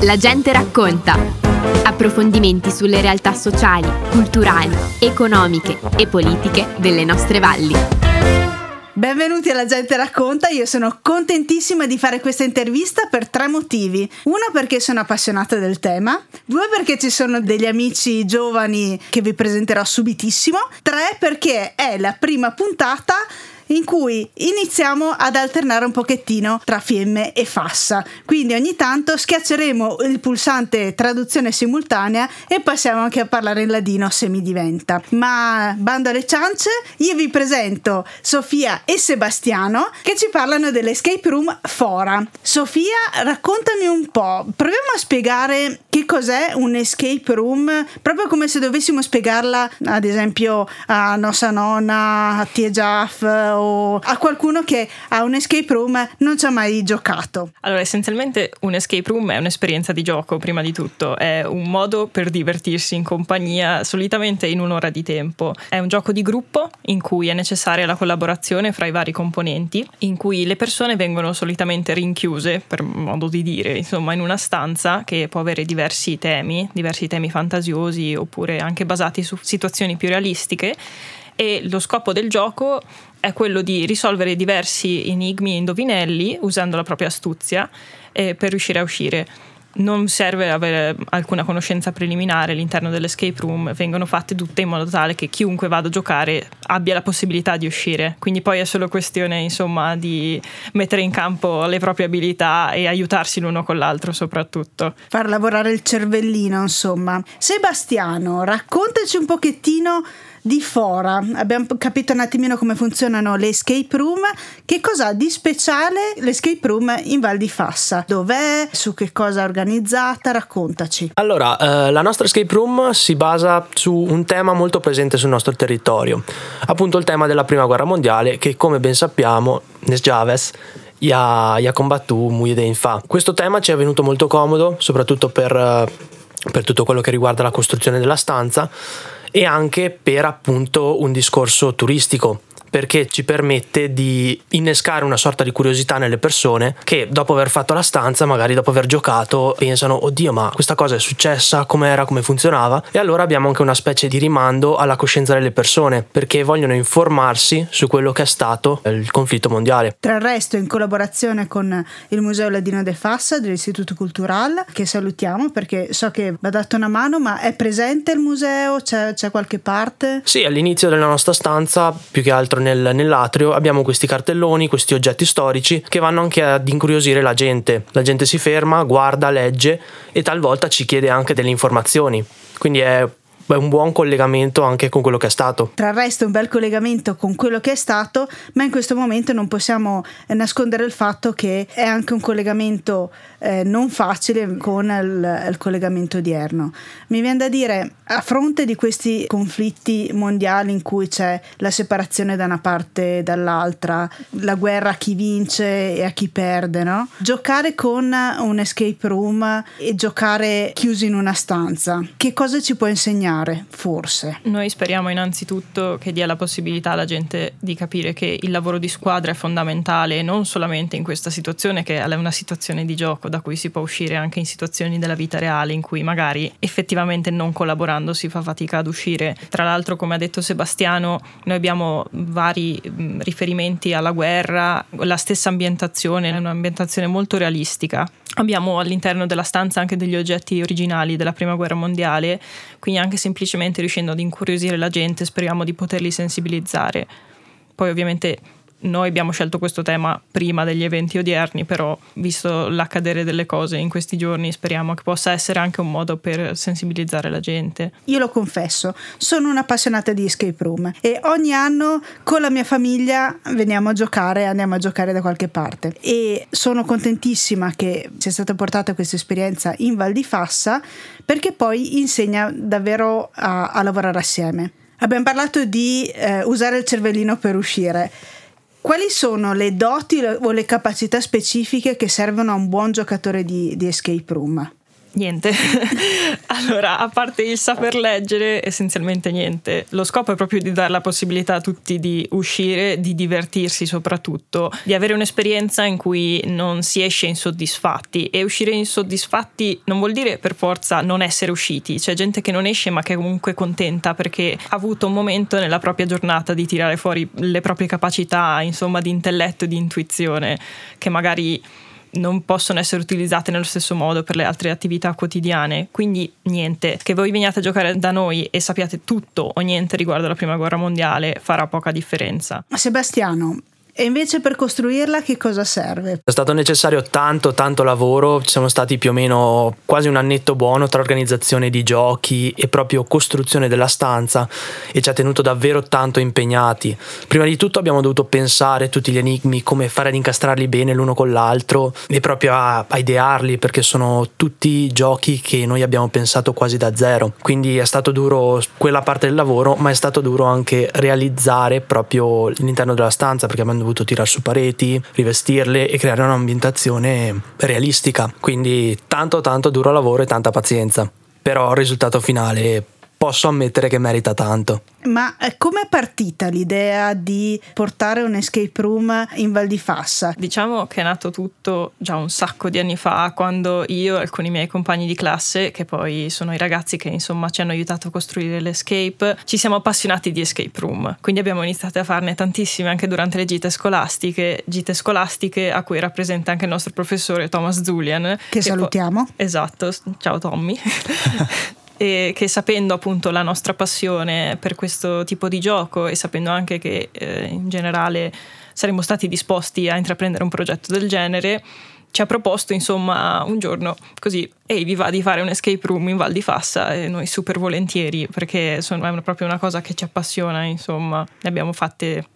La gente racconta. Approfondimenti sulle realtà sociali, culturali, economiche e politiche delle nostre valli. Benvenuti alla Gente Racconta, io sono contentissima di fare questa intervista per tre motivi. Uno perché sono appassionata del tema, due perché ci sono degli amici giovani che vi presenterò subitissimo, tre perché è la prima puntata in cui iniziamo ad alternare un pochettino tra fiemme e fassa. Quindi ogni tanto schiacceremo il pulsante traduzione simultanea e passiamo anche a parlare in ladino se mi diventa. Ma bando alle ciance, io vi presento Sofia e Sebastiano che ci parlano dell'escape room Fora. Sofia, raccontami un po', proviamo a spiegare che cos'è un escape room, proprio come se dovessimo spiegarla ad esempio a nostra nonna, a Tia Jaff o a qualcuno che a un escape room non ci ha mai giocato? Allora, essenzialmente un escape room è un'esperienza di gioco, prima di tutto, è un modo per divertirsi in compagnia, solitamente in un'ora di tempo. È un gioco di gruppo in cui è necessaria la collaborazione fra i vari componenti, in cui le persone vengono solitamente rinchiuse, per modo di dire, insomma, in una stanza che può avere diversi temi, diversi temi fantasiosi oppure anche basati su situazioni più realistiche e lo scopo del gioco è quello di risolvere diversi enigmi e indovinelli usando la propria astuzia eh, per riuscire a uscire. Non serve avere alcuna conoscenza preliminare all'interno dell'escape room, vengono fatte tutte in modo tale che chiunque vada a giocare abbia la possibilità di uscire. Quindi poi è solo questione, insomma, di mettere in campo le proprie abilità e aiutarsi l'uno con l'altro soprattutto. Far lavorare il cervellino, insomma. Sebastiano, raccontaci un pochettino di Fora. Abbiamo capito un attimino come funzionano le escape room. Che cosa ha di speciale l'escape room in Val di Fassa? Dov'è? Su che cosa è organizzata? Raccontaci. Allora, eh, la nostra escape room si basa su un tema molto presente sul nostro territorio, appunto il tema della Prima Guerra Mondiale che come ben sappiamo, Nes Javes gli ha, gli ha combattuto Muide in fa. Questo tema ci è venuto molto comodo, soprattutto per, eh, per tutto quello che riguarda la costruzione della stanza e anche per appunto un discorso turistico perché ci permette di innescare una sorta di curiosità nelle persone che dopo aver fatto la stanza, magari dopo aver giocato, pensano oddio ma questa cosa è successa, com'era, come funzionava e allora abbiamo anche una specie di rimando alla coscienza delle persone perché vogliono informarsi su quello che è stato il conflitto mondiale. Tra il resto in collaborazione con il Museo Ladino de Fassa dell'Istituto Cultural che salutiamo perché so che va dato una mano ma è presente il museo? C'è, c'è qualche parte? Sì, all'inizio della nostra stanza più che altro nel, nell'atrio abbiamo questi cartelloni, questi oggetti storici che vanno anche ad incuriosire la gente. La gente si ferma, guarda, legge e talvolta ci chiede anche delle informazioni. Quindi è un buon collegamento anche con quello che è stato. Tra il resto un bel collegamento con quello che è stato, ma in questo momento non possiamo nascondere il fatto che è anche un collegamento eh, non facile con il, il, collegamento odierno. Mi viene da dire, a fronte di questi conflitti mondiali in cui c'è la separazione da una parte e dall'altra, la guerra a chi vince e a chi perde, no? giocare con un escape room e giocare chiusi in una stanza, che cosa ci può insegnare, forse? Noi speriamo innanzitutto che dia la possibilità alla gente di capire che il lavoro di squadra è fondamentale non solamente in questa situazione che è una situazione di gioco da cui si può uscire anche in situazioni della vita reale in cui magari effettivamente non collaborando si fa fatica ad uscire. Tra l'altro, come ha detto Sebastiano, noi abbiamo vari riferimenti alla guerra, la stessa ambientazione, è un'ambientazione molto realistica. Abbiamo all'interno della stanza anche degli oggetti originali della Prima Guerra Mondiale, quindi anche semplicemente riuscendo ad incuriosire la gente speriamo di poterli sensibilizzare. Poi ovviamente noi abbiamo scelto questo tema prima degli eventi odierni, però visto l'accadere delle cose in questi giorni speriamo che possa essere anche un modo per sensibilizzare la gente. Io lo confesso, sono un'appassionata di escape room e ogni anno con la mia famiglia veniamo a giocare, andiamo a giocare da qualche parte e sono contentissima che sia stata portata questa esperienza in Val di Fassa perché poi insegna davvero a, a lavorare assieme. Abbiamo parlato di eh, usare il cervellino per uscire. Quali sono le doti o le capacità specifiche che servono a un buon giocatore di, di escape room? Niente. allora, a parte il saper leggere, essenzialmente niente. Lo scopo è proprio di dare la possibilità a tutti di uscire, di divertirsi soprattutto, di avere un'esperienza in cui non si esce insoddisfatti. E uscire insoddisfatti non vuol dire per forza non essere usciti. C'è gente che non esce ma che è comunque contenta perché ha avuto un momento nella propria giornata di tirare fuori le proprie capacità, insomma, di intelletto e di intuizione, che magari non possono essere utilizzate nello stesso modo per le altre attività quotidiane. Quindi niente, che voi veniate a giocare da noi e sappiate tutto o niente riguardo la prima guerra mondiale farà poca differenza. Sebastiano, e invece per costruirla che cosa serve? È stato necessario tanto, tanto lavoro, ci siamo stati più o meno quasi un annetto buono tra organizzazione di giochi e proprio costruzione della stanza e ci ha tenuto davvero tanto impegnati. Prima di tutto abbiamo dovuto pensare tutti gli enigmi, come fare ad incastrarli bene l'uno con l'altro e proprio a, a idearli perché sono tutti giochi che noi abbiamo pensato quasi da zero. Quindi è stato duro quella parte del lavoro, ma è stato duro anche realizzare proprio l'interno della stanza perché abbiamo dovuto tirare su pareti, rivestirle e creare un'ambientazione realistica. Quindi tanto tanto duro lavoro e tanta pazienza. Però il risultato finale posso ammettere che merita tanto. Ma eh, come è partita l'idea di portare un escape room in Val di Fassa? Diciamo che è nato tutto già un sacco di anni fa, quando io e alcuni miei compagni di classe, che poi sono i ragazzi che insomma ci hanno aiutato a costruire l'escape, ci siamo appassionati di escape room. Quindi abbiamo iniziato a farne tantissime anche durante le gite scolastiche, gite scolastiche a cui rappresenta anche il nostro professore Thomas Zulian. Che, che salutiamo. Po- esatto, ciao Tommy. e che sapendo appunto la nostra passione per questo tipo di gioco e sapendo anche che eh, in generale saremmo stati disposti a intraprendere un progetto del genere, ci ha proposto insomma un giorno così, ehi vi va di fare un escape room in Val di Fassa e noi super volentieri perché sono, è proprio una cosa che ci appassiona, insomma, ne abbiamo fatte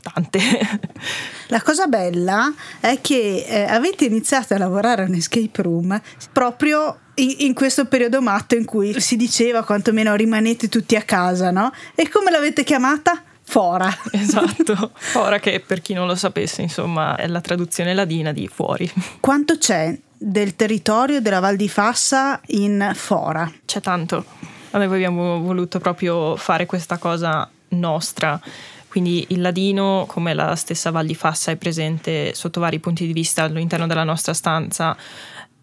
tante. La cosa bella è che eh, avete iniziato a lavorare a un escape room proprio in, questo periodo matto in cui si diceva quantomeno rimanete tutti a casa, no? E come l'avete chiamata? Fora. Esatto, fora che per chi non lo sapesse, insomma, è la traduzione ladina di fuori. Quanto c'è del territorio della Val di Fassa in Fora? C'è tanto. Noi abbiamo voluto proprio fare questa cosa nostra. Quindi il ladino, come la stessa Val di Fassa, è presente sotto vari punti di vista all'interno della nostra stanza.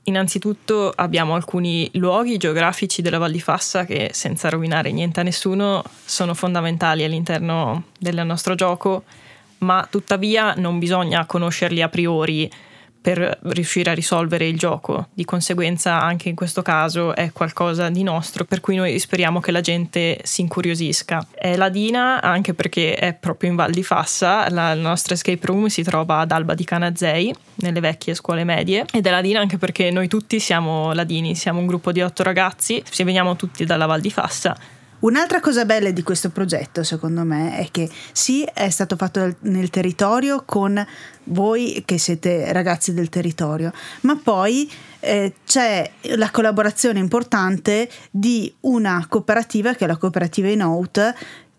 Innanzitutto abbiamo alcuni luoghi geografici della Val di Fassa che, senza rovinare niente a nessuno, sono fondamentali all'interno del nostro gioco, ma tuttavia non bisogna conoscerli a priori per riuscire a risolvere il gioco. Di conseguenza anche in questo caso è qualcosa di nostro, per cui noi speriamo che la gente si incuriosisca. È ladina anche perché è proprio in Val di Fassa, la, il nostro escape room si trova ad Alba di Canazei, nelle vecchie scuole medie, ed è ladina anche perché noi tutti siamo ladini, siamo un gruppo di otto ragazzi, ci veniamo tutti dalla Val di Fassa Un'altra cosa bella di questo progetto, secondo me, è che sì, è stato fatto nel territorio con voi che siete ragazzi del territorio, ma poi eh, c'è la collaborazione importante di una cooperativa che è la cooperativa Inout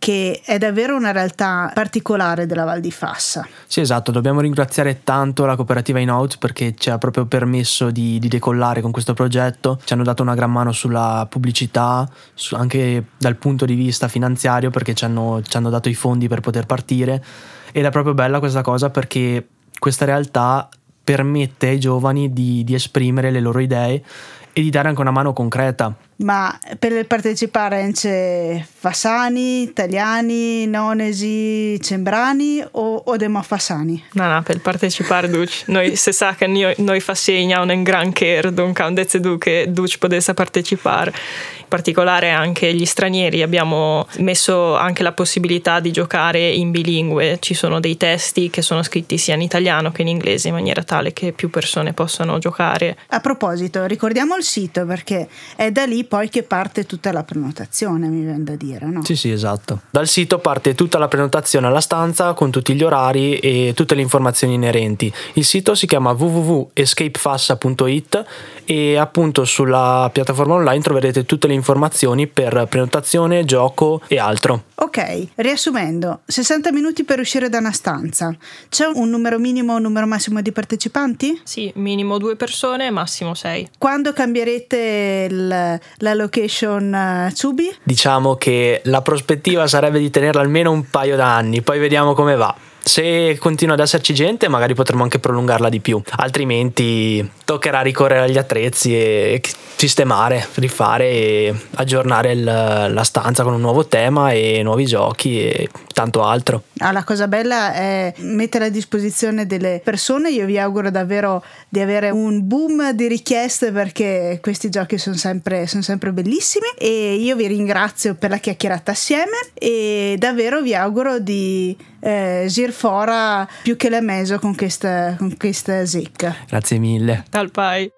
che è davvero una realtà particolare della Val di Fassa. Sì, esatto, dobbiamo ringraziare tanto la cooperativa In-Out perché ci ha proprio permesso di, di, decollare con questo progetto, ci hanno dato una gran mano sulla pubblicità, su, anche dal punto di vista finanziario perché ci hanno, ci hanno dato i fondi per poter partire. Ed è proprio bella questa cosa perché questa realtà permette ai giovani di, di esprimere le loro idee e di dare anche una mano concreta ma per partecipare c'è Fassani, Italiani, Nonesi, Cembrani o, o demo Fassani? No, no, per partecipare duc. Noi se sa che noi, noi fassegna un gran care, donc un dezze che duc potesse partecipare. In particolare anche gli stranieri abbiamo messo anche la possibilità di giocare in bilingue. Ci sono dei testi che sono scritti sia in italiano che in inglese in maniera tale che più persone possano giocare. A proposito, ricordiamo il sito perché è da lì lì poi che parte tutta la prenotazione, mi viene da dire, no? Sì, sì, esatto. Dal sito parte tutta la prenotazione alla stanza con tutti gli orari e tutte le informazioni inerenti. Il sito si chiama www.escapefassa.it e appunto sulla piattaforma online troverete tutte le informazioni per prenotazione, gioco e altro. Ok, riassumendo, 60 minuti per uscire da una stanza. C'è un numero minimo o un numero massimo di partecipanti? Sì, minimo due persone, massimo sei. Quando cambierete il, la location uh, Tsubi? Diciamo che la prospettiva sarebbe di tenerla almeno un paio d'anni, poi vediamo come va. Se continua ad esserci gente, magari potremo anche prolungarla di più, altrimenti toccherà ricorrere agli attrezzi e sistemare, rifare e aggiornare il, la stanza con un nuovo tema e nuovi giochi e tanto altro. Ah, la cosa bella è mettere a disposizione delle persone. Io vi auguro davvero di avere un boom di richieste perché questi giochi sono sempre, sono sempre bellissimi e io vi ringrazio per la chiacchierata assieme e davvero vi auguro di eh, gir fora più che la meso con questa, con questa zecca. Grazie mille. Talpai.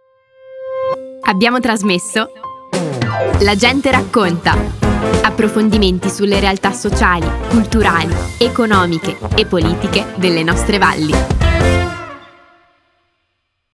Abbiamo trasmesso La gente racconta. Approfondimenti sulle realtà sociali, culturali, economiche e politiche delle nostre valli.